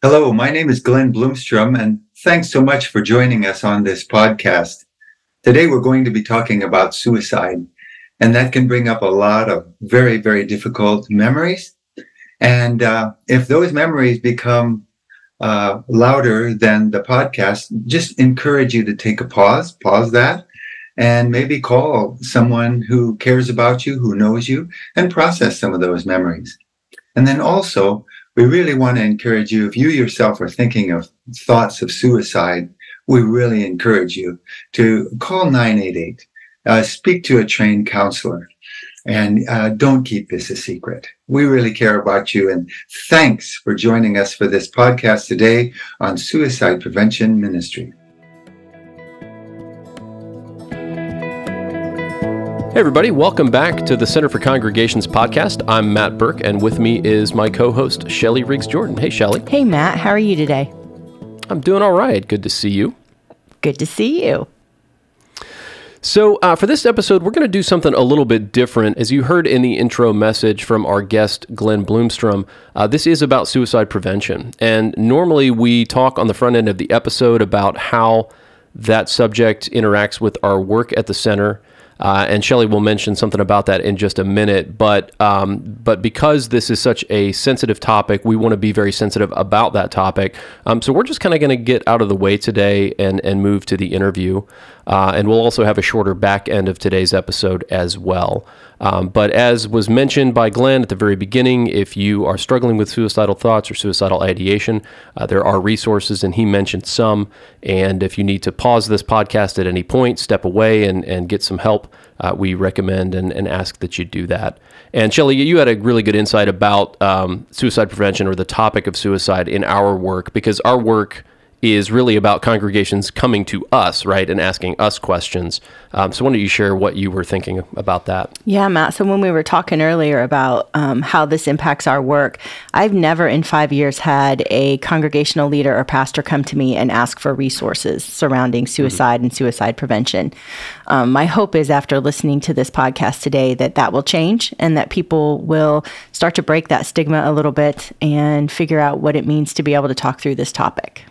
Hello, my name is Glenn Bloomstrom, and thanks so much for joining us on this podcast. Today, we're going to be talking about suicide, and that can bring up a lot of very, very difficult memories. And uh, if those memories become uh, louder than the podcast, just encourage you to take a pause, pause that, and maybe call someone who cares about you, who knows you, and process some of those memories. And then also, we really want to encourage you if you yourself are thinking of thoughts of suicide we really encourage you to call 988 uh, speak to a trained counselor and uh, don't keep this a secret. We really care about you and thanks for joining us for this podcast today on suicide prevention ministry Hey, everybody, welcome back to the Center for Congregations podcast. I'm Matt Burke, and with me is my co host, Shellie Riggs Jordan. Hey, Shellie. Hey, Matt, how are you today? I'm doing all right. Good to see you. Good to see you. So, uh, for this episode, we're going to do something a little bit different. As you heard in the intro message from our guest, Glenn Bloomstrom, uh, this is about suicide prevention. And normally we talk on the front end of the episode about how that subject interacts with our work at the center uh, and Shellie will mention something about that in just a minute. But um, but because this is such a sensitive topic, we want to be very sensitive about that topic. Um, so we're just kind of going to get out of the way today and and move to the interview. Uh, and we'll also have a shorter back end of today's episode as well. Um, but as was mentioned by Glenn at the very beginning, if you are struggling with suicidal thoughts or suicidal ideation, uh, there are resources, and he mentioned some. And if you need to pause this podcast at any point, step away and, and get some help, uh, we recommend and, and ask that you do that. And Shellie, you had a really good insight about um, suicide prevention or the topic of suicide in our work because our work is really about congregations coming to us, right, and asking us questions. Um, so, why don't you share what you were thinking about that? Yeah, Matt. So, when we were talking earlier about um, how this impacts our work, I've never in five years had a congregational leader or pastor come to me and ask for resources surrounding mm-hmm. suicide mm-hmm. and suicide prevention. Um, my hope is after listening to this podcast today that that will change and that people will start to break that stigma a little bit and figure out what it means to be able to talk through this topic.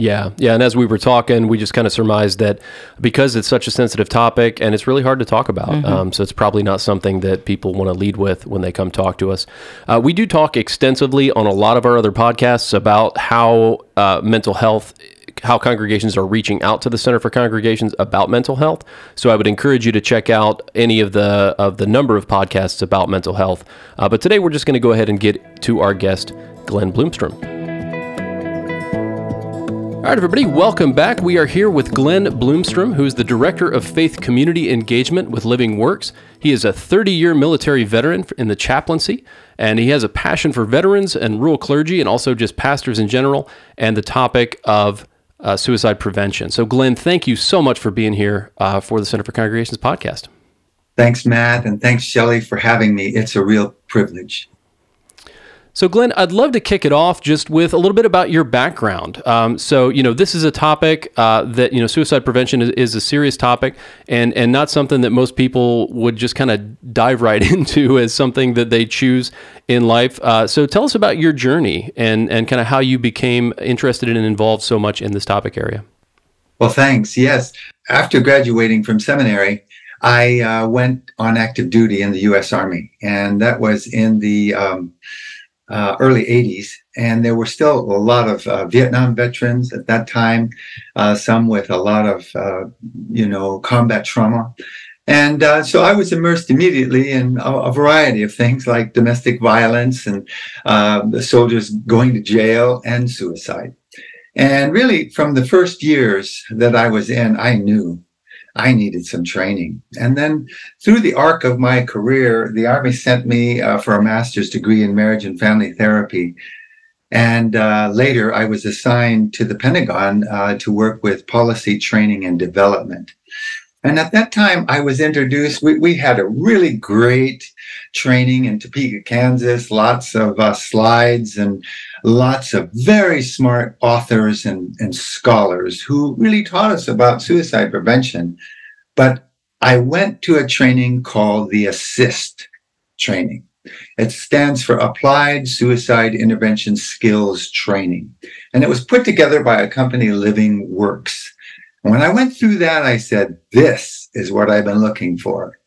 Yeah, yeah. And as we were talking, we just kind of surmised that because it's such a sensitive topic and it's really hard to talk about, mm-hmm. um, so it's probably not something that people want to lead with when they come talk to us. Uh, we do talk extensively on a lot of our other podcasts about how uh, mental health how congregations are reaching out to the Center for Congregations about mental health. So I would encourage you to check out any of the of the number of podcasts about mental health. Uh, but today we're just going to go ahead and get to our guest, Glenn Bloomstrom. All right, everybody, welcome back. We are here with Glenn Bloomstrom, who is the Director of Faith Community Engagement with LivingWorks. He is a 30 year military veteran in the chaplaincy, and he has a passion for veterans and rural clergy and also just pastors in general and the topic of uh, suicide prevention. So, Glenn, thank you so much for being here uh, for the Center for Congregations podcast. Thanks, Matt, and thanks, Shellie, for having me. It's a real privilege. So, Glenn, I'd love to kick it off just with a little bit about your background. Um, so, you know, this is a topic uh, that you know, suicide prevention is, is, a serious topic, and and not something that most people would just kind of dive right into as something that they choose in life. Uh, so, tell us about your journey and and kind of how you became interested in and involved so much in this topic area. Well, thanks. Yes, after graduating from seminary, I uh, went on active duty in the U.S. Army, and that was in the um, uh, early 80s, and there were still a lot of uh, Vietnam veterans at that time, uh, some with a lot of, uh, you know, combat trauma. And uh, so I was immersed immediately in a, a, variety of things like domestic violence and uh, the soldiers going to jail and suicide. And really, from the first years that I was in, I knew I needed some training. And then through the arc of my career, the Army sent me uh, for a master's degree in marriage and family therapy. And uh, later, I was assigned to the Pentagon uh, to work with policy training and development. And at that time, I was introduced. We, we had a really great training in Topeka, Kansas, lots of uh, slides and lots of very smart authors and, and scholars who really taught us about suicide prevention. But I went to a training called the ASIST training. It stands for Applied Suicide Intervention Skills Training. And it was put together by a company, LivingWorks. When I went through that, I said, this is what I've been looking for.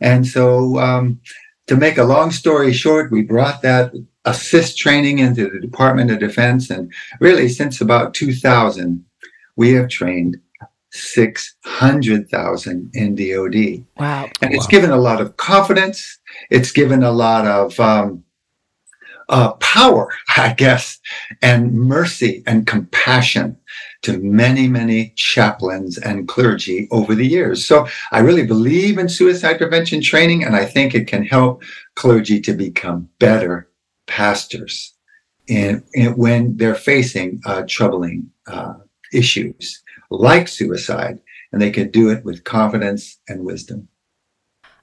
And so, um, to make a long story short, we brought that ASIST training into the Department of Defense. And really, since about 2000, we have trained 600,000 in DOD. Wow. And it's given a lot of confidence. It's given a lot of um, uh, power, I guess, and mercy and compassion to many, many chaplains and clergy over the years. So I really believe in suicide prevention training, and I think it can help clergy to become better pastors in, in when they're facing uh, troubling uh, issues like suicide, and they can do it with confidence and wisdom.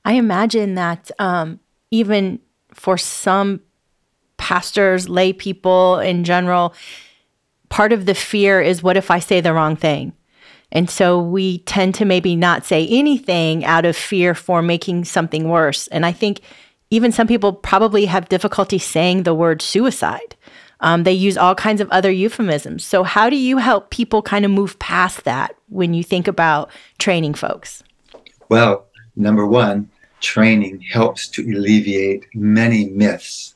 I imagine that um, even for some pastors, lay people in general, part of the fear is what if I say the wrong thing? And so we tend to maybe not say anything out of fear for making something worse. And I think even some people probably have difficulty saying the word suicide. Um, they use all kinds of other euphemisms. So, how do you help people kind of move past that when you think about training folks? Well, number one, training helps to alleviate many myths,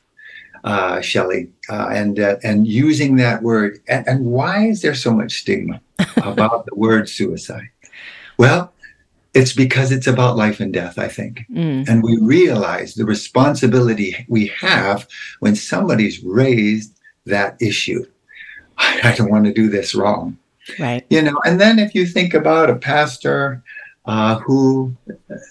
uh, Shellie, uh, and uh, and using that word. And, and why is there so much stigma about the word suicide? Well, it's because it's about life and death, I think. Mm. And we realize the responsibility we have when somebody's raised that issue. I don't want to do this wrong. Right. You know, and then if you think about a pastor uh, who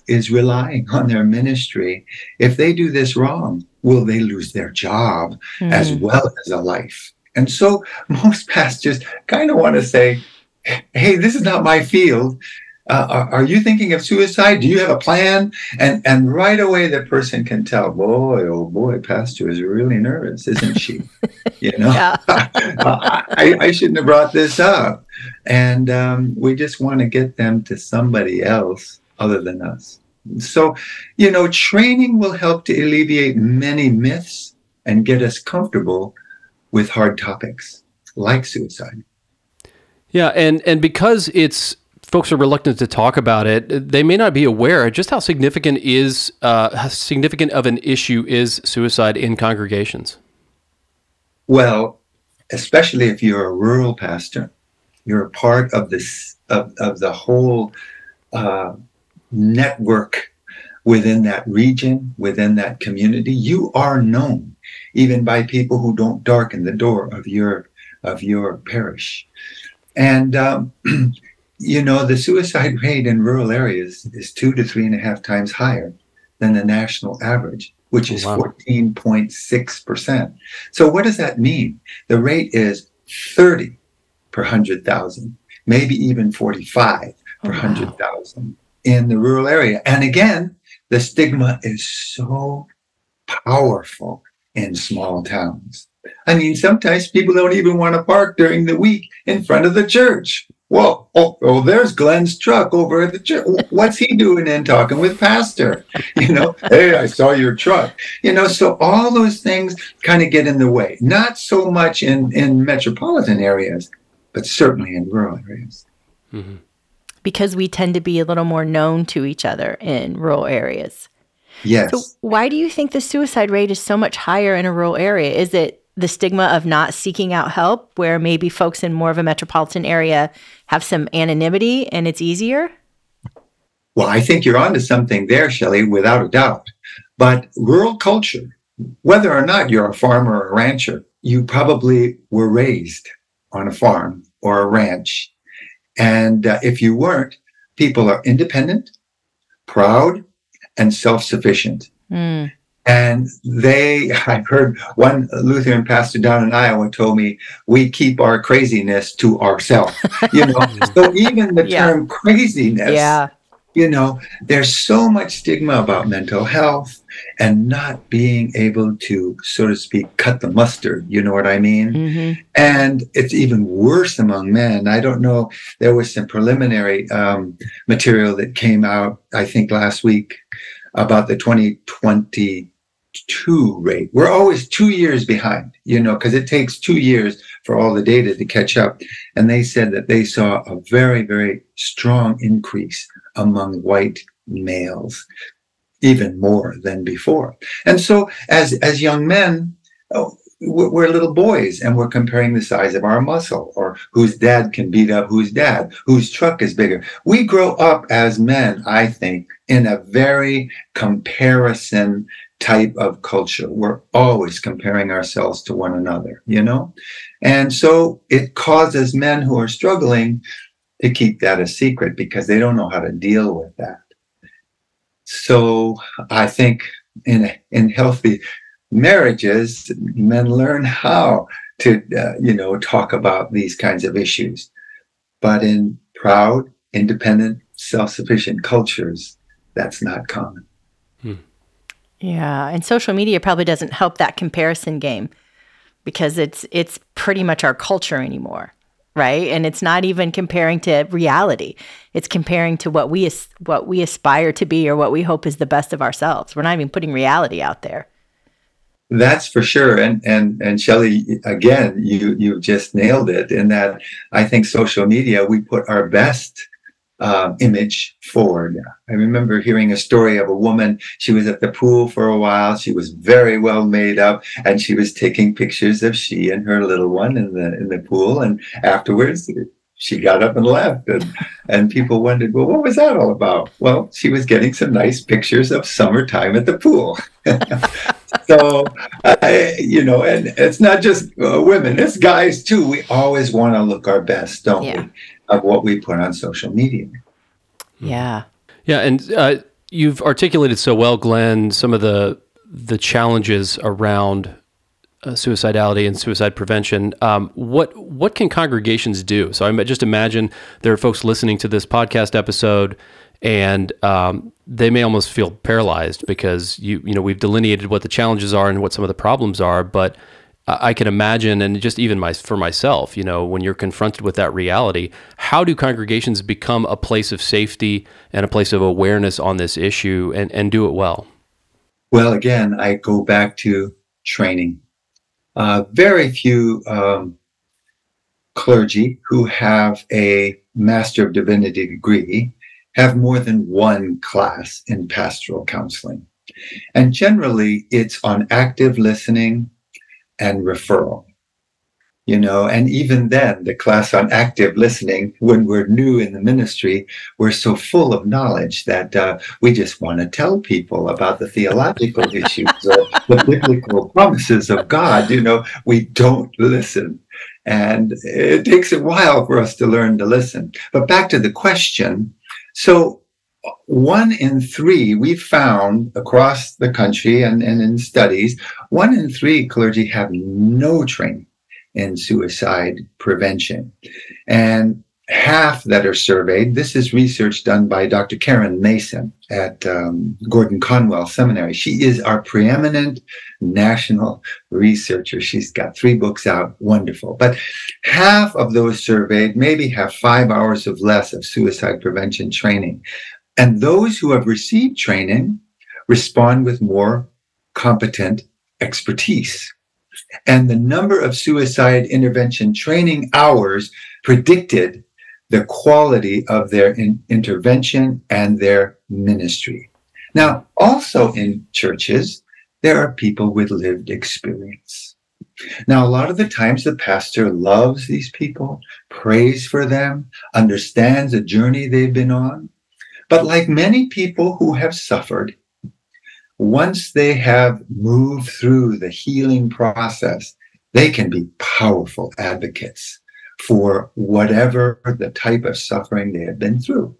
is relying on their ministry, if they do this wrong, will they lose their job mm. as well as a life? And so most pastors kind of want to say, hey, this is not my field uh, are, are, you thinking of suicide? Do you have a plan? And and right away the person can tell, boy, oh boy, Pastor is really nervous, isn't she? you know, I, I, shouldn't have brought this up. And um, we just want to get them to somebody else other than us. So, you know, training will help to alleviate many myths and get us comfortable with hard topics like suicide. Yeah, and and because it's folks are reluctant to talk about it, they may not be aware just how significant is uh, how significant of an issue is suicide in congregations. Well, especially if you're a rural pastor, you're a part of this of, of the whole uh, network within that region, within that community. You are known even by people who don't darken the door of your of your parish, and um, you know, the suicide rate in rural areas is two to three and a half times higher than the national average, which oh, is wow. 14.6%. So, what does that mean? The rate is 30 per 100,000, maybe even 45 per 100,000 in the rural area. And again, the stigma is so powerful in small towns. I mean, sometimes people don't even want to park during the week in front of the church. Well, oh, oh, there's Glenn's truck over at the church. What's he doing in talking with Pastor? You know, hey, I saw your truck. You know, so all those things kind of get in the way. Not so much in in metropolitan areas, but certainly in rural areas. Mm-hmm. Because we tend to be a little more known to each other in rural areas. Yes. So why do you think the suicide rate is so much higher in a rural area? Is it the stigma of not seeking out help, where maybe folks in more of a metropolitan area have some anonymity and it's easier? Well, I think you're onto something there, Shellie, without a doubt. But rural culture, whether or not you're a farmer or a rancher, you probably were raised on a farm or a ranch. And uh, if you weren't, people are independent, proud, and self sufficient. Mm. And they, I've heard one Lutheran pastor down in Iowa told me, we keep our craziness to ourselves. You know, so even the yeah. term craziness, yeah. you know, there's so much stigma about mental health and not being able to, so to speak, cut the mustard. You know what I mean? Mm-hmm. And it's even worse among men. I don't know. There was some preliminary um, material that came out, I think, last week about the 2020 two rate. We're always two years behind, you know, because it takes two years for all the data to catch up. And they said that they saw a very, very strong increase among white males, even more than before. And so as, as young men, oh, we're little boys and we're comparing the size of our muscle or whose dad can beat up whose dad, whose truck is bigger. We grow up as men, I think, in a very comparison type of culture. We're always comparing ourselves to one another, you know? And so it causes men who are struggling to keep that a secret because they don't know how to deal with that. So I think in in healthy marriages, men learn how to, uh, you know, talk about these kinds of issues. But in proud, independent, self-sufficient cultures, that's not common. Hmm. Yeah, and social media probably doesn't help that comparison game because it's it's pretty much our culture anymore, right? And it's not even comparing to reality. It's comparing to what we what we aspire to be or what we hope is the best of ourselves. We're not even putting reality out there. That's for sure. And and and Shellie, again, you you've just nailed it in that I think social media, we put our best uh, image forward. I remember hearing a story of a woman. She was at the pool for a while. She was very well made up, and she was taking pictures of she and her little one in the in the pool. And afterwards, she got up and left and and people wondered well what was that all about well she was getting some nice pictures of summertime at the pool so I, you know and it's not just uh, women it's guys too we always want to look our best don't yeah. we of what we put on social media yeah yeah and uh, you've articulated so well glenn some of the the challenges around uh, suicidality and suicide prevention. Um, what what can congregations do? So I just imagine there are folks listening to this podcast episode, and um, they may almost feel paralyzed because you you know we've delineated what the challenges are and what some of the problems are, but I can imagine, and just even my for myself, you know, when you're confronted with that reality, how do congregations become a place of safety and a place of awareness on this issue and, and do it well? Well, again, I go back to training uh, very few um, clergy who have a Master of Divinity degree have more than one class in pastoral counseling. And generally, it's on active listening and referral. You know and even then the class on active listening when we're new in the ministry we're so full of knowledge that uh, we just want to tell people about the theological issues or the biblical promises of god you know we don't listen. And it takes a while for us to learn to listen. But back to the question so one in three we found across the country and, and in studies one in three clergy have no training in suicide prevention. And half that are surveyed, this is research done by Dr. Karen Mason at um, Gordon Conwell Seminary. She is our preeminent national researcher. She's got three books out, wonderful. But half of those surveyed maybe have five hours of less of suicide prevention training. And those who have received training respond with more competent expertise and the number of suicide intervention training hours predicted the quality of their in- intervention and their ministry. Now, also in churches, there are people with lived experience. Now, a lot of the times the pastor loves these people, prays for them, understands the journey they've been on. But like many people who have suffered, once they have moved through the healing process, they can be powerful advocates for whatever the type of suffering they have been through.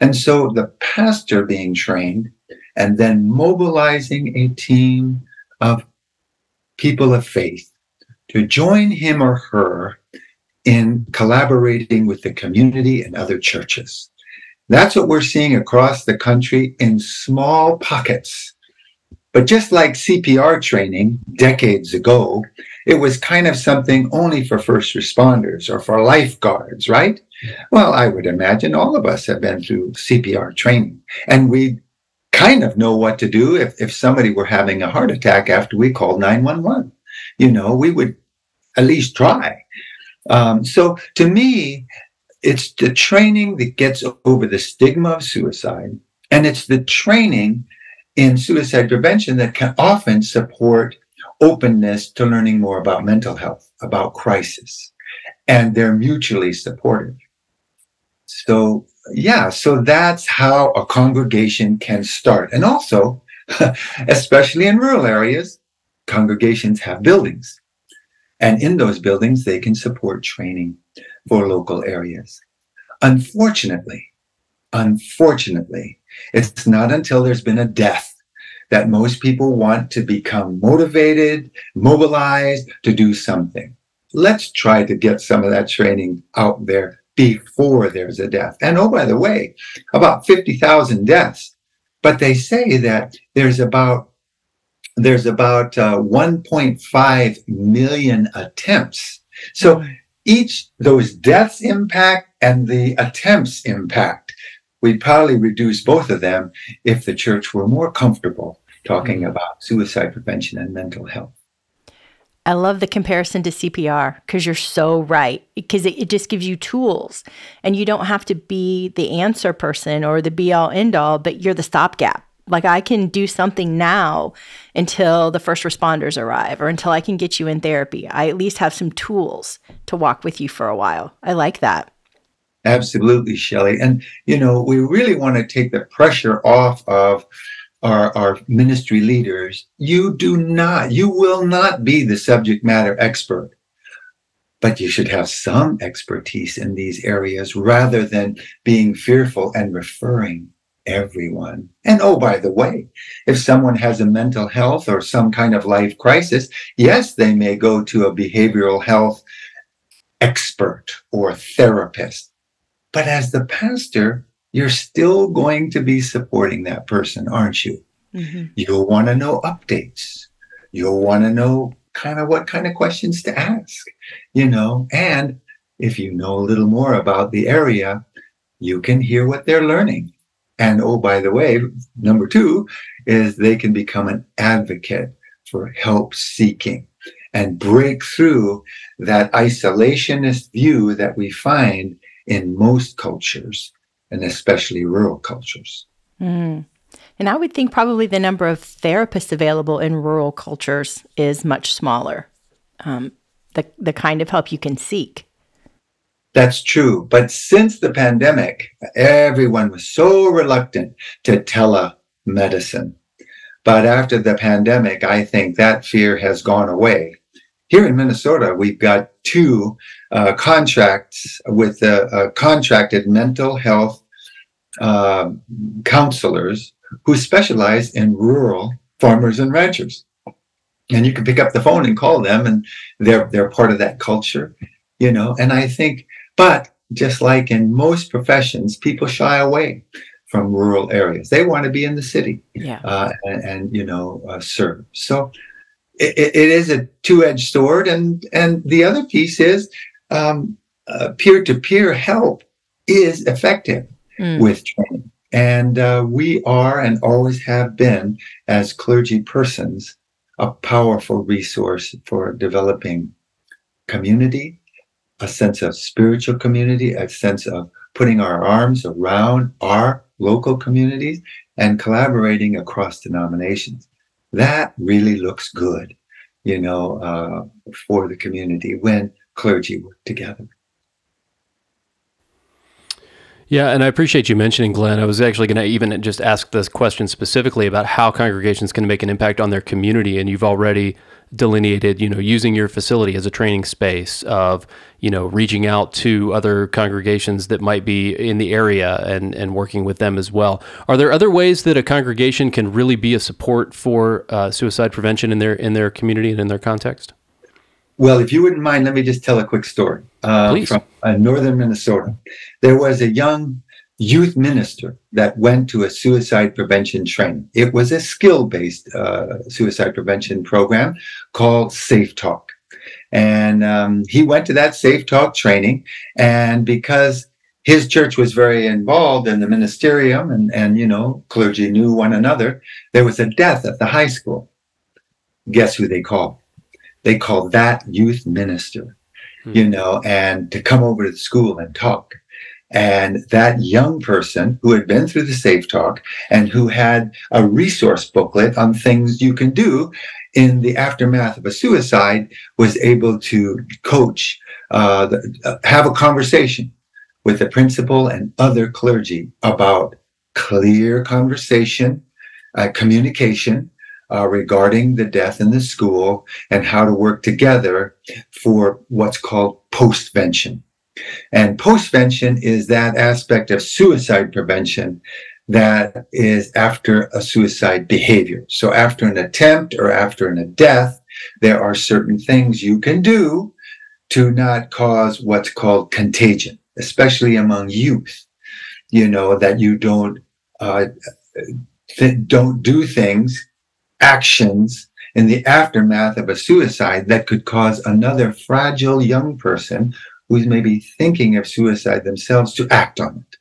And so the pastor being trained and then mobilizing a team of people of faith to join him or her in collaborating with the community and other churches. That's what we're seeing across the country in small pockets but just like CPR training decades ago, it was kind of something only for first responders or for lifeguards, right? Well, I would imagine all of us have been through CPR training and we kind of know what to do if, if somebody were having a heart attack after we called 911. You know, we would at least try. Um, so to me, it's the training that gets over the stigma of suicide, and it's the training in suicide prevention that can often support openness to learning more about mental health, about crisis, and they're mutually supportive. So, yeah, so that's how a congregation can start. And also, especially in rural areas, congregations have buildings. And in those buildings, they can support training for local areas. Unfortunately, unfortunately, it's not until there's been a death that most people want to become motivated, mobilized to do something. Let's try to get some of that training out there before there's a death. And oh, by the way, about 50,000 deaths, but they say that there's about there's about uh, 1.5 million attempts. So each those deaths impact and the attempts impact. We'd probably reduce both of them if the church were more comfortable talking mm-hmm. about suicide prevention and mental health. I love the comparison to CPR because you're so right. Because it, it, just gives you tools and you don't have to be the answer person or the be all end all, but you're the stopgap. Like I can do something now until the first responders arrive or until I can get you in therapy. I at least have some tools to walk with you for a while. I like that. Absolutely, Shellie. And, you know, we really want to take the pressure off of our, our ministry leaders. You do not, you will not be the subject matter expert, but you should have some expertise in these areas rather than being fearful and referring everyone. And oh, by the way, if someone has a mental health or some kind of life crisis, yes, they may go to a behavioral health expert or therapist but as the pastor, you're still going to be supporting that person, aren't you? Mm-hmm. You'll want to know updates. You'll want to know kind of what kind of questions to ask, you know, and if you know a little more about the area, you can hear what they're learning. And oh, by the way, number two is they can become an advocate for help seeking and break through that isolationist view that we find in most cultures, and especially rural cultures. Mm. And I would think probably the number of therapists available in rural cultures is much smaller. Um, the the kind of help you can seek. That's true. But since the pandemic, everyone was so reluctant to telemedicine. But after the pandemic, I think that fear has gone away. Here in Minnesota, we've got two uh, contracts with uh, uh, contracted mental health uh, counselors who specialize in rural farmers and ranchers. And you can pick up the phone and call them, and they're they're part of that culture, you know. And I think, but just like in most professions, people shy away from rural areas. They want to be in the city, yeah, uh, and, and, you know uh, serve. So it, it is a two-edged sword, and and the other piece is um, uh, peer-to-peer help is effective mm. with training. And uh, we are and always have been, as clergy persons, a powerful resource for developing community, a sense of spiritual community, a sense of putting our arms around our local communities and collaborating across denominations. That really looks good, you know, uh, for the community when clergy work together. Yeah, and I appreciate you mentioning Glenn. I was actually going to even just ask this question specifically about how congregations can make an impact on their community, and you've already delineated, you know, using your facility as a training space of, you know, reaching out to other congregations that might be in the area and and working with them as well. Are there other ways that a congregation can really be a support for uh, suicide prevention in their in their community and in their context? Well, if you wouldn't mind, let me just tell a quick story uh, from uh, northern Minnesota. There was a young youth minister that went to a suicide prevention training. It was a skill based uh, suicide prevention program called Safe Talk. And um, he went to that Safe Talk training. And because his church was very involved in the ministerium and, and, you know, clergy knew one another. There was a death at the high school. Guess who they called? They called that youth minister, hmm. you know, and to come over to the school and talk. And that young person who had been through the Safe Talk and who had a resource booklet on things you can do in the aftermath of a suicide was able to coach, uh, the, uh, have a conversation with the principal and other clergy about clear conversation, uh, communication uh, regarding the death in the school and how to work together for what's called postvention. And postvention is that aspect of suicide prevention that is after a suicide behavior. So after an attempt or after a death, there are certain things you can do to not cause what's called contagion, especially among youth. You know that you don't uh, th- don't do things, actions in the aftermath of a suicide that could cause another fragile young person who's maybe thinking of suicide themselves to act on it.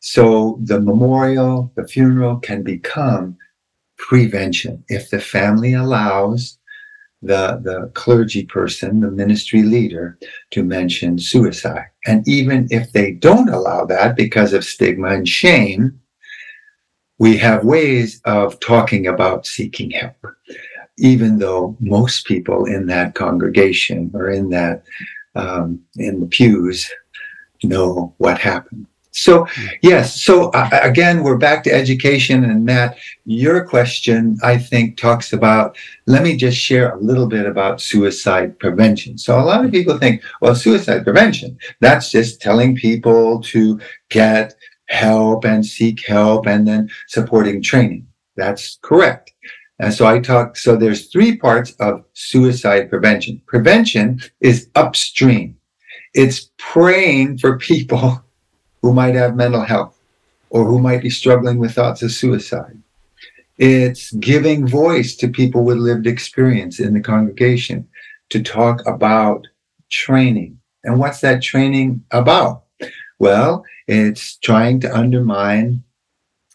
So the memorial, the funeral can become prevention if the family allows the, the clergy person, the ministry leader, to mention suicide. And even if they don't allow that because of stigma and shame, we have ways of talking about seeking help, even though most people in that congregation or in that um, in the pews know what happened. So, yes. So, uh, again, we're back to education. And Matt, your question, I think, talks about let me just share a little bit about suicide prevention. So, a lot of people think, well, suicide prevention, that's just telling people to get help and seek help and then supporting training. That's correct. And so I talk, so there's three parts of suicide prevention. Prevention is upstream. It's praying for people who might have mental health or who might be struggling with thoughts of suicide. It's giving voice to people with lived experience in the congregation to talk about training. And what's that training about? Well, it's trying to undermine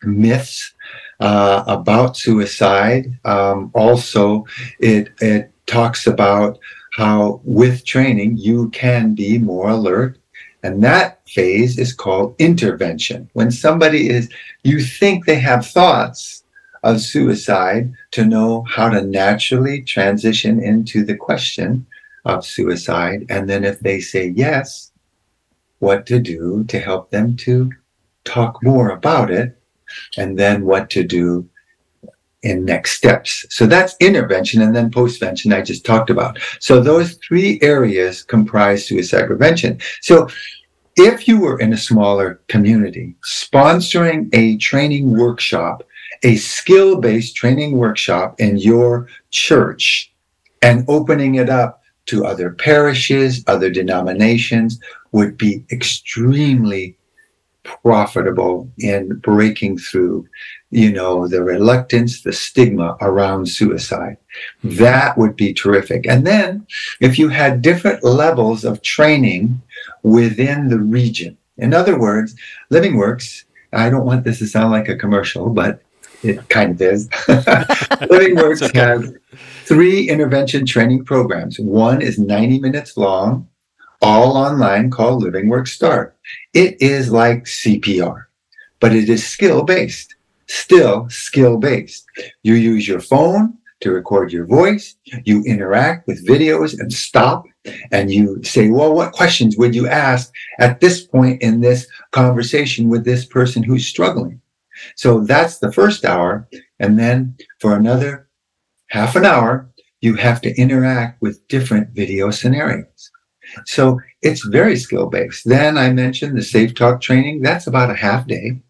myths uh, about suicide. Um, also, it, it talks about how with training you can be more alert. And that phase is called intervention. When somebody is, you think they have thoughts of suicide to know how to naturally transition into the question of suicide. And then if they say yes, what to do to help them to talk more about it and then what to do in next steps. So that's intervention and then postvention I just talked about. So those three areas comprise suicide prevention. So if you were in a smaller community, sponsoring a training workshop, a skill based training workshop in your church, and opening it up to other parishes, other denominations would be extremely profitable in breaking through you know the reluctance the stigma around suicide. That would be terrific. And then if you had different levels of training within the region. In other words LivingWorks i don't want this to sound like a commercial but it kind of is. LivingWorks okay. has three intervention training programs. One is 90 minutes long all online called LivingWorks Start. It is like CPR, but it is skill based, still skill based. You use your phone to record your voice, you interact with videos and stop, and you say, Well, what questions would you ask at this point in this conversation with this person who's struggling? So that's the first hour. And then for another half an hour, you have to interact with different video scenarios. So it's very skill based. Then I mentioned the Safe Talk training. That's about a half day.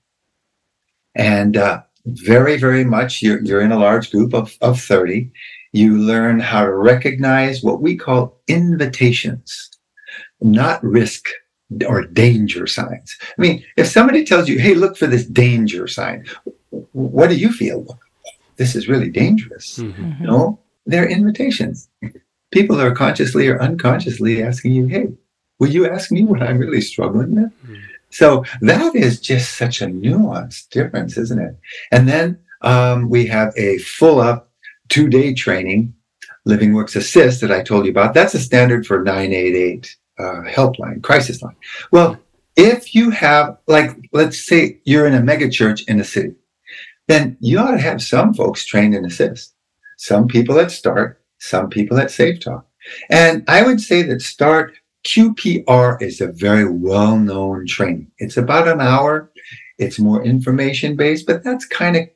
And uh, very, very much, you're, you're in a large group of, of 30. You learn how to recognize what we call invitations, not risk or danger signs. I mean, if somebody tells you, hey, look for this danger sign, what do you feel? This is really dangerous. Mm-hmm. No, they're invitations people are consciously or unconsciously asking you, hey, will you ask me what I'm really struggling with? Mm. So that is just such a nuanced difference, isn't it? And then um, we have a full up two day training, LivingWorks ASIST that I told you about. That's a standard for 988 uh, helpline, crisis line. Well, if you have, like, let's say you're in a mega church in a city, then you ought to have some folks trained in ASIST, some people at start, some people at safe talk. And I would say that start QPR is a very well known training. It's about an hour. It's more information based, but that's kind of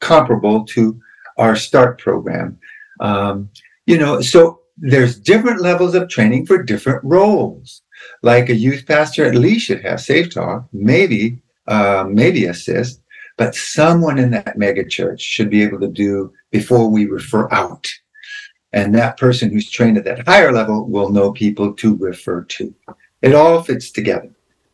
comparable to our START program. Um, you know, so there's different levels of training for different roles. Like a youth pastor, at least should have safe talk, maybe, uh, maybe ASIST, but someone in that mega church should be able to do before we refer out. And that person who's trained at that higher level will know people to refer to. It all fits together.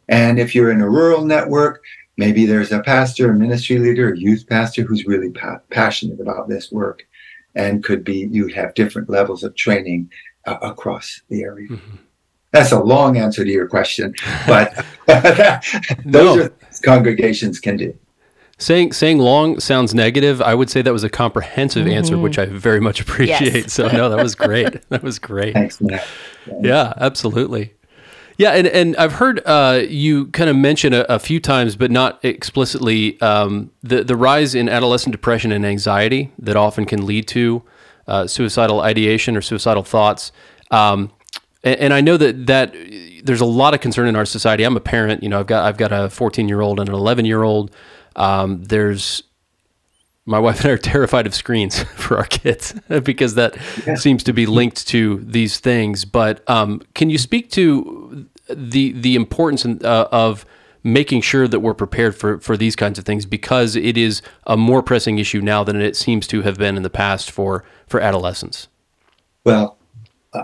And if you're in a rural network, maybe there's a pastor, a ministry leader, a youth pastor who's really pa- passionate about this work and could be, you have different levels of training uh, across the area. Mm-hmm. That's a long answer to your question, but those no. are congregations can do. Saying saying long sounds negative. I would say that was a comprehensive mm-hmm. answer, which I very much appreciate. Yes. So no, that was great. that was great. Thanks, Matt. Yeah, absolutely. Yeah, and, and I've heard uh, you kind of mention a, a, few times, but not explicitly, um, the the rise in adolescent depression and anxiety that often can lead to uh, suicidal ideation or suicidal thoughts. Um, and, and, I know that that there's a lot of concern in our society. I'm a parent. You know, I've got I've got a 14 year old and an 11 year old. Um, there's my wife and I are terrified of screens for our kids because that yeah. seems to be linked to these things. But um, can you speak to the the importance in, uh, of making sure that we're prepared for for these kinds of things because it is a more pressing issue now than it seems to have been in the past for for adolescents? Well,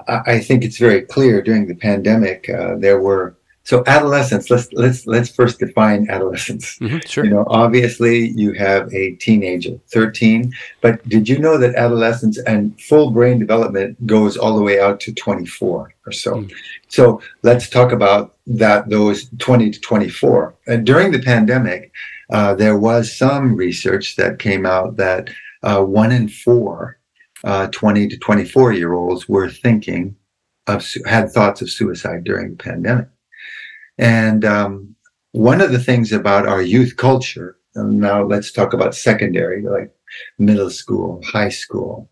I think it's very clear during the pandemic uh, there were so adolescence let's let's let's first define adolescence. Mm-hmm, sure. You know obviously you have a teenager 13 but did you know that adolescence and full brain development goes all the way out to 24 or so? Mm. so let's talk about that those 20 to 24 and during the pandemic uh, there was some research that came out that uh, one in four uh, 20 to 24 year olds were thinking of had thoughts of suicide during the pandemic and um, one of the things about our youth culture, now let's talk about secondary, like middle school, high school.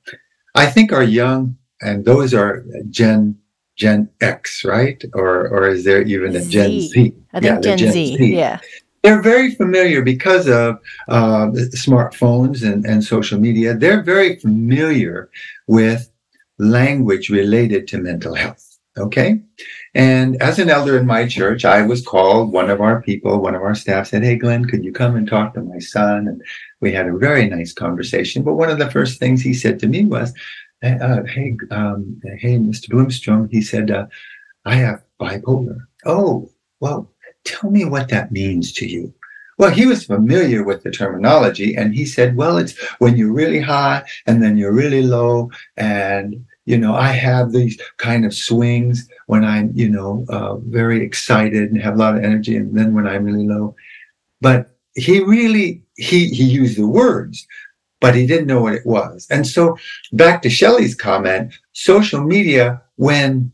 I think our young, and those are Gen Gen X, right? Or or is there even a Z. Gen Z? I think yeah, Gen, Gen Z. Z. Yeah. They're very familiar because of uh, smartphones and, and social media. They're very familiar with language related to mental health. Okay. And as an elder in my church, I was called. One of our people, one of our staff said, Hey, Glenn, could you come and talk to my son? And we had a very nice conversation. But one of the first things he said to me was, uh, Hey, um, hey, Mr. Bloomstrom, he said, uh, I have bipolar. Oh, well, tell me what that means to you. Well, he was familiar with the terminology and he said, well, it's when you're really high and then you're really low and you know i have these kind of swings when i'm you know uh, very excited and have a lot of energy and then when i'm really low. But he really he he used the words but he didn't know what it was. And so back to Shellie's comment social media when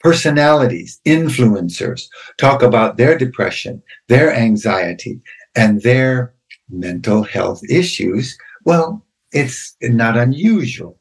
personalities influencers talk about their depression their anxiety and their mental health issues well it's not unusual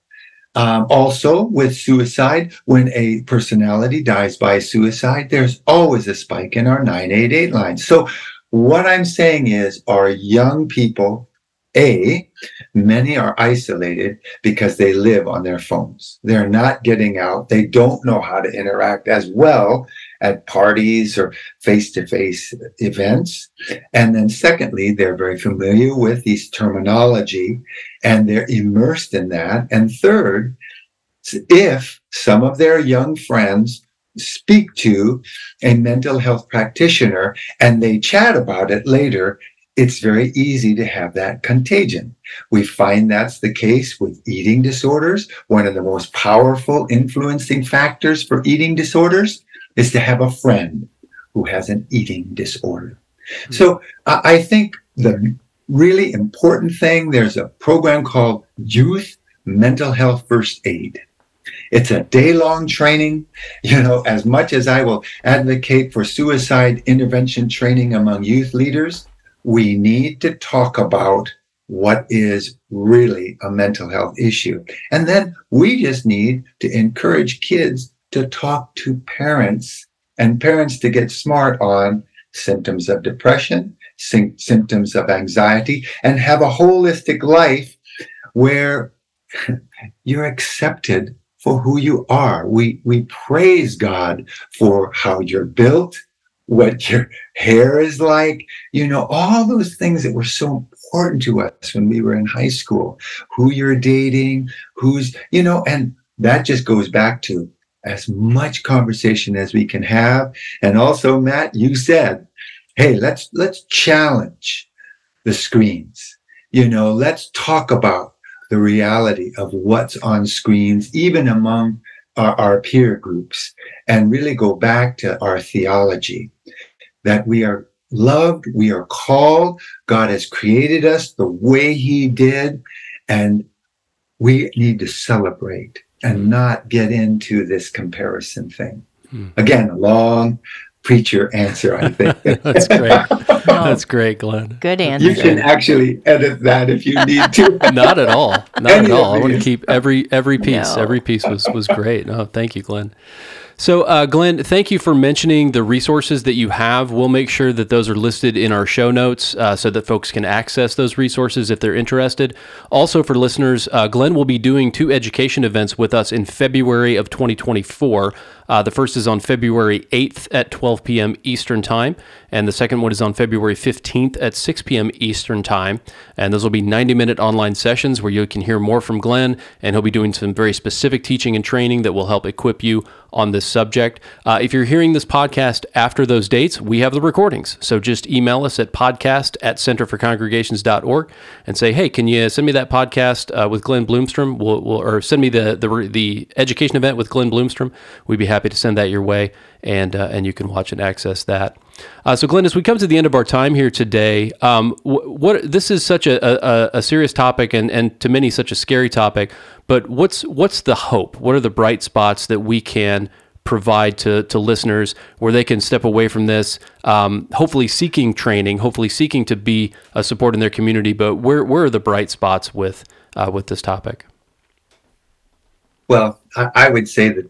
um, also, with suicide, when a personality dies by suicide, there's always a spike in our 988 line. So, what I'm saying is, our young people, A, many are isolated because they live on their phones. They're not getting out. They don't know how to interact as well at parties or face to face events. And then, secondly, they're very familiar with these terminology and they're immersed in that. And third, if some of their young friends speak to a mental health practitioner and they chat about it later, it's very easy to have that contagion. We find that's the case with eating disorders. One of the most powerful influencing factors for eating disorders is to have a friend who has an eating disorder. Hmm. So I I think the really important thing, there's a program called Youth Mental Health First Aid. It's a day long training. You know, as much as I will advocate for suicide intervention training among youth leaders, we need to talk about what is really a mental health issue. And then we just need to encourage kids to talk to parents and parents to get smart on symptoms of depression, sym- symptoms of anxiety, and have a holistic life where you're accepted for who you are. We we praise God for how you're built, what your hair is like, you know, all those things that were so important to us when we were in high school, who you're dating, who's, you know, and that just goes back to as much conversation as we can have. And also, Matt, you said, hey, let's let's challenge the screens. You know, let's talk about the reality of what's on screens, even among our, our peer groups, and really go back to our theology that we are loved, we are called, God has created us the way He did, and we need to celebrate and not get into this comparison thing. Hmm. Again, a long preacher answer, I think. That's great. That's great, Glenn. Good answer. you can actually edit that if you need to. Not at all. Not Any at all. I want to keep every every piece. No. Every piece was was great. No, thank you, Glenn. So, uh, Glenn, thank you for mentioning the resources that you have. We'll make sure that those are listed in our show notes uh, so that folks can access those resources if they're interested. Also, for listeners, uh, Glenn will be doing two education events with us in February of 2024. Uh, the first is on February 8th at 12 p.m. Eastern Time, and the second one is on February 15th at 6 p.m. Eastern Time. And those will be 90 minute online sessions where you can hear more from Glenn, and he'll be doing some very specific teaching and training that will help equip you on this subject. Uh, if you're hearing this podcast after those dates, we have the recordings. So just email us at podcast at centerforcongregations.org and say, hey, can you send me that podcast uh, with Glenn Bloomstrom? We'll, we'll, or send me the, the, the education event with Glenn Bloomstrom. We'd be happy to send that your way, and, uh, and you can watch and access that. Uh, so, Glenn, as we come to the end of our time here today, um, wh- what this is such a, a, a serious topic, and, and to many such a scary topic. But what's what's the hope? What are the bright spots that we can provide to to listeners where they can step away from this, um, hopefully seeking training, hopefully seeking to be a support in their community. But where where are the bright spots with uh, with this topic? Well, I, I would say that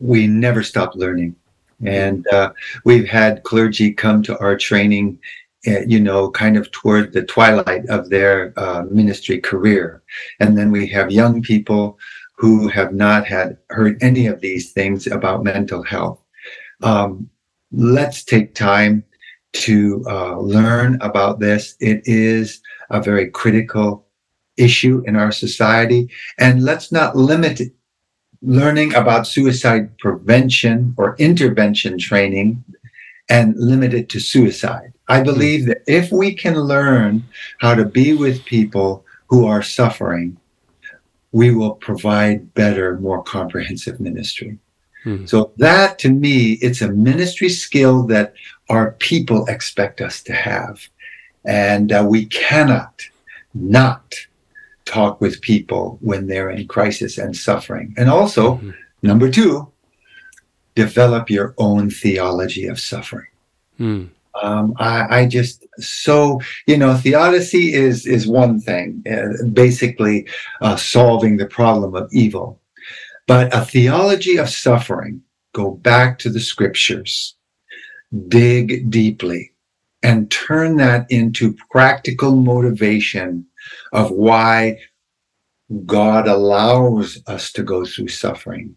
we never stop learning. And uh, we've had clergy come to our training, uh, you know, kind of toward the twilight of their uh, ministry career. And then we have young people who have not had heard any of these things about mental health. Um, let's take time to uh, learn about this. It is a very critical issue in our society. And let's not limit learning about suicide prevention or intervention training and limit it to suicide. I believe that if we can learn how to be with people who are suffering, we will provide better, more comprehensive ministry. Hmm. So that to me, it's a ministry skill that our people expect us to have. And uh, we cannot not talk with people when they're in crisis and suffering. And also, Mhm. number two, develop your own theology of suffering. Hmm. Um, I, I just so you know theodicy is is one thing, uh, basically uh, solving the problem of evil, but a theology of suffering. Go back to the scriptures, dig deeply, and turn that into practical motivation of why God allows us to go through suffering,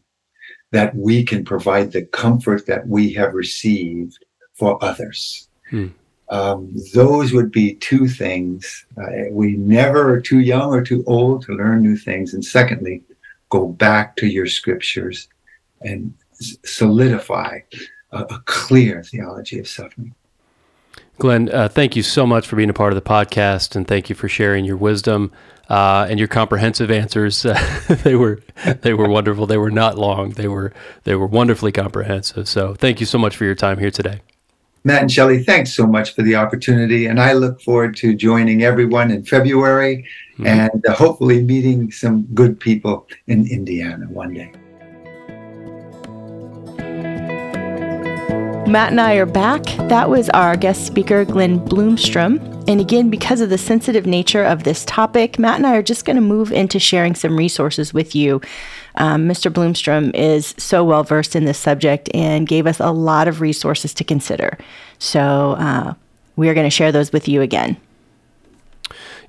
that we can provide the comfort that we have received for others. Hmm. Um, those would be two things. Uh, we never are too young or too old to learn new things. And secondly, go back to your scriptures and solidify a, a clear theology of suffering. Glenn, uh, thank you so much for being a part of the podcast, and thank you for sharing your wisdom uh, and your comprehensive answers. they were they were wonderful. They were not long. They were they were wonderfully comprehensive. So, thank you so much for your time here today. Matt and Shellie, thanks so much for the opportunity. And I look forward to joining everyone in February mm-hmm. and uh, hopefully meeting some good people in Indiana one day. Matt and I are back. That was our guest speaker, Glenn Bloomstrom. And again, because of the sensitive nature of this topic, Matt and I are just going to move into sharing some resources with you. Um, Mr. Bloomstrom is so well versed in this subject and gave us a lot of resources to consider. So uh, we are going to share those with you again.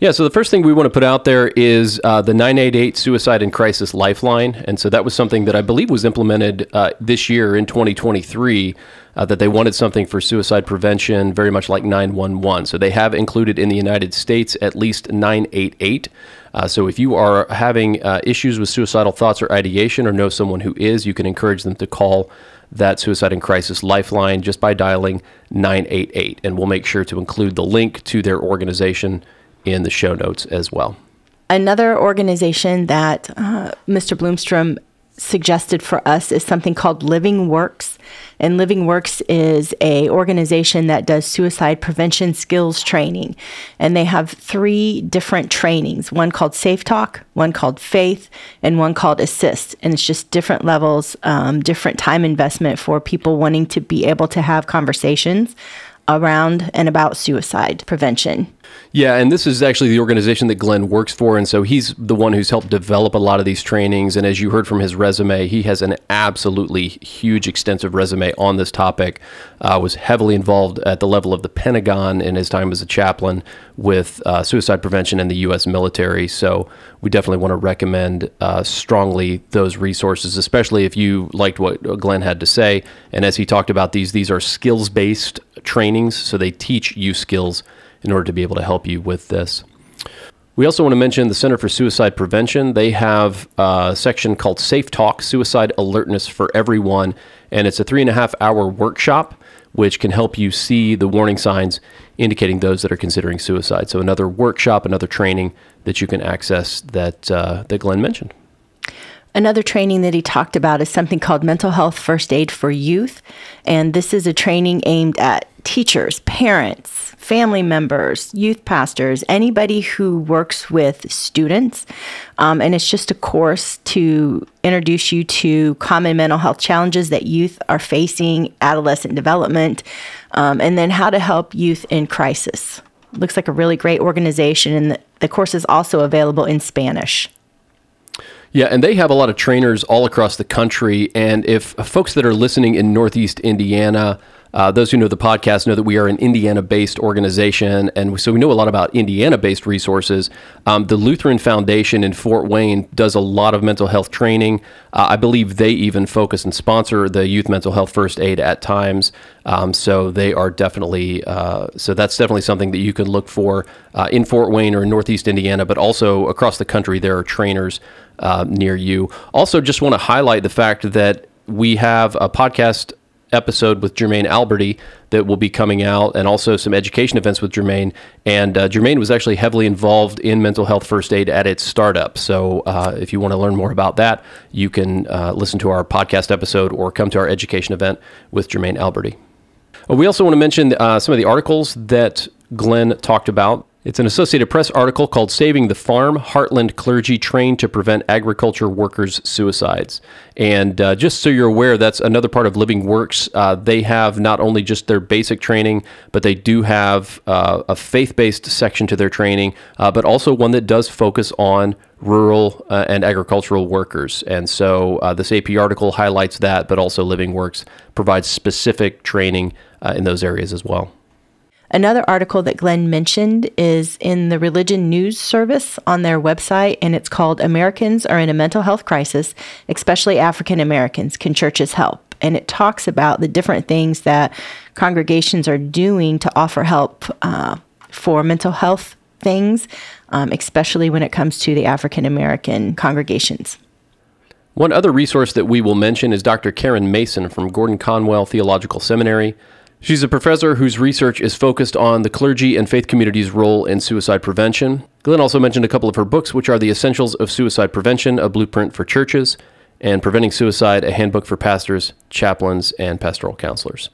Yeah, so the first thing we want to put out there is uh, the 988 Suicide and Crisis Lifeline. And so that was something that I believe was implemented uh, this year in 2023 uh, that they wanted something for suicide prevention, very much like 911. So they have included in the United States at least 988. Uh, so if you are having uh, issues with suicidal thoughts or ideation or know someone who is, you can encourage them to call that suicide and crisis lifeline just by dialing 988. And we'll make sure to include the link to their organization in the show notes as well. Another organization that uh, Mr. Bloomstrom suggested for us is something called LivingWorks. And LivingWorks is a organization that does suicide prevention skills training. And they have three different trainings, one called Safe Talk, one called Faith, and one called ASIST. And it's just different levels, um, different time investment for people wanting to be able to have conversations around and about suicide prevention. Yeah, and this is actually the organization that Glenn works for. And so he's the one who's helped develop a lot of these trainings. And as you heard from his resume, he has an absolutely huge, extensive resume on this topic. Uh, was heavily involved at the level of the Pentagon in his time as a chaplain with uh, suicide prevention in the U.S. military. So we definitely want to recommend uh, strongly those resources, especially if you liked what Glenn had to say. And as he talked about these, these are skills based trainings. So they teach you skills in order to be able to help you with this. We also want to mention the Center for Suicide Prevention. They have a section called Safe Talk Suicide Alertness for Everyone, and it's a three and a half hour workshop which can help you see the warning signs indicating those that are considering suicide. So, another workshop, another training that you can access that, uh, that Glenn mentioned. Another training that he talked about is something called Mental Health First Aid for Youth. And this is a training aimed at teachers, parents, family members, youth pastors, anybody who works with students. Um, and it's just a course to introduce you to common mental health challenges that youth are facing, adolescent development, um, and then how to help youth in crisis. Looks like a really great organization, and the, the course is also available in Spanish. Yeah, and they have a lot of trainers all across the country. And if folks that are listening in Northeast Indiana, uh, those who know the podcast know that we are an Indiana based organization, and so we know a lot about Indiana based resources. Um, the Lutheran Foundation in Fort Wayne does a lot of mental health training. Uh, I believe they even focus and sponsor the youth mental health first aid at times. Um, so they are definitely, uh, so that's definitely something that you can look for uh, in Fort Wayne or in Northeast Indiana, but also across the country, there are trainers uh, near you. Also, just want to highlight the fact that we have a podcast episode with Jermaine Alberti that will be coming out, and also some education events with Jermaine. And uh, Jermaine was actually heavily involved in mental health first aid at its startup. So uh, if you want to learn more about that, you can uh, listen to our podcast episode or come to our education event with Jermaine Alberti. We also want to mention uh, some of the articles that Glenn talked about it's an Associated Press article called Saving the Farm Heartland Clergy Trained to Prevent Agriculture Workers' Suicides. And uh, just so you're aware, that's another part of LivingWorks. Uh, they have not only just their basic training, but they do have uh, a faith based section to their training, uh, but also one that does focus on rural uh, and agricultural workers. And so uh, this AP article highlights that, but also LivingWorks provides specific training in those areas as well. Another article that Glenn mentioned is in the Religion News Service on their website, and it's called Americans Are in a Mental Health Crisis, Especially African Americans. Can Churches Help? And it talks about the different things that congregations are doing to offer help uh, for mental health things, um, especially when it comes to the African American congregations. One other resource that we will mention is Dr. Karen Mason from Gordon Conwell Theological Seminary. She's a professor whose research is focused on the clergy and faith community's role in suicide prevention. Glenn also mentioned a couple of her books, which are The Essentials of Suicide Prevention, a blueprint for churches, and Preventing Suicide, a handbook for pastors, chaplains, and pastoral counselors.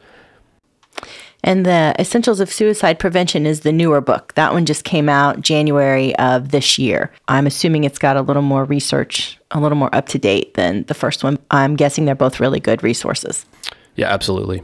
And the Essentials of Suicide Prevention is the newer book. That one just came out January of this year. I'm assuming it's got a little more research, a little more up to date than the first one. I'm guessing they're both really good resources. Yeah, absolutely.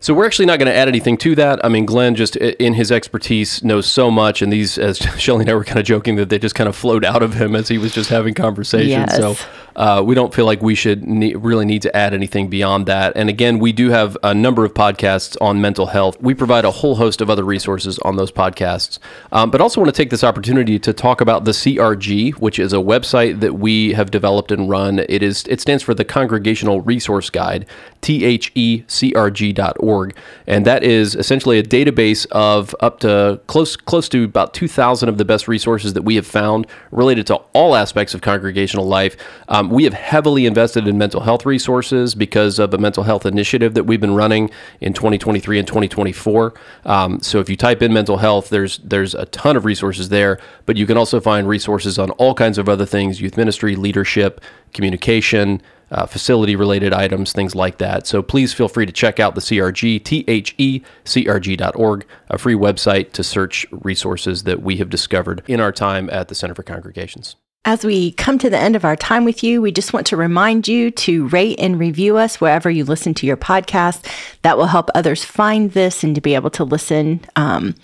So we're actually not going to add anything to that. I mean, Glenn just in his expertise knows so much, and these, as Shellie and I were kind of joking, that they just kind of flowed out of him as he was just having conversations. Yes. So uh, we don't feel like we should ne- really need to add anything beyond that. And again, we do have a number of podcasts on mental health. We provide a whole host of other resources on those podcasts, um, but also want to take this opportunity to talk about the CRG, which is a website that we have developed and run. It is it stands for the Congregational Resource Guide, T H E C R G T H C R G.org, and that is essentially a database of up to close close to about 2,000 of the best resources that we have found related to all aspects of congregational life. Um, we have heavily invested in mental health resources because of a mental health initiative that we've been running in 2023 and 2024. Um, so if you type in mental health, there's there's a ton of resources there, but you can also find resources on all kinds of other things: youth ministry, leadership, communication. Uh, facility related items, things like that. So please feel free to check out the CRG, T H E C R G.org, a free website to search resources that we have discovered in our time at the Center for Congregations. As we come to the end of our time with you, we just want to remind you to rate and review us wherever you listen to your podcast. That will help others find this and to be able to listen um,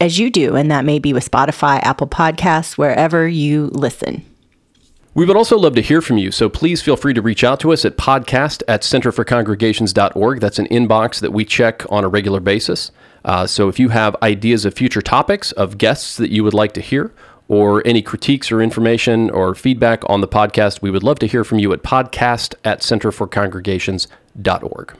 as you do. And that may be with Spotify, Apple Podcasts, wherever you listen. We would also love to hear from you, so please feel free to reach out to us at podcast at centerforcongregations.org. That's an inbox that we check on a regular basis. Uh, so if you have ideas of future topics, of guests that you would like to hear, or any critiques or information or feedback on the podcast, we would love to hear from you at podcast at centerforcongregations.org.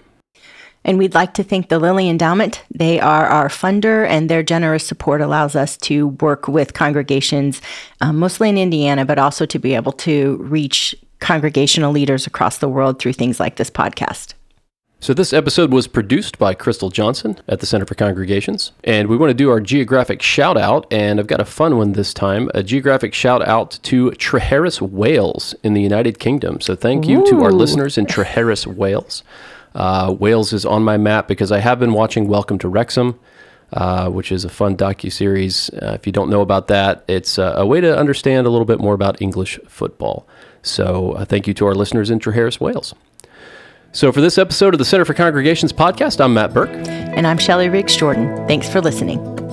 And we'd like to thank the Lilly Endowment. They are our funder, and their generous support allows us to work with congregations, um, mostly in Indiana, but also to be able to reach congregational leaders across the world through things like this podcast. So, this episode was produced by Crystal Johnson at the Center for Congregations. And we want to do our geographic shout out. And I've got a fun one this time a geographic shout out to Treharris, Wales in the United Kingdom. So, thank you Ooh. to our listeners in Treharris, Wales. Uh, Wales is on my map because I have been watching Welcome to Wrexham. Uh, which is a fun docu series. Uh, if you don't know about that, it's uh, a way to understand a little bit more about English football. So, uh, thank you to our listeners in Treharris, Wales. So, for this episode of the Center for Congregations podcast, I'm Matt Burke. And I'm Shellie Riggs Jordan. Thanks for listening.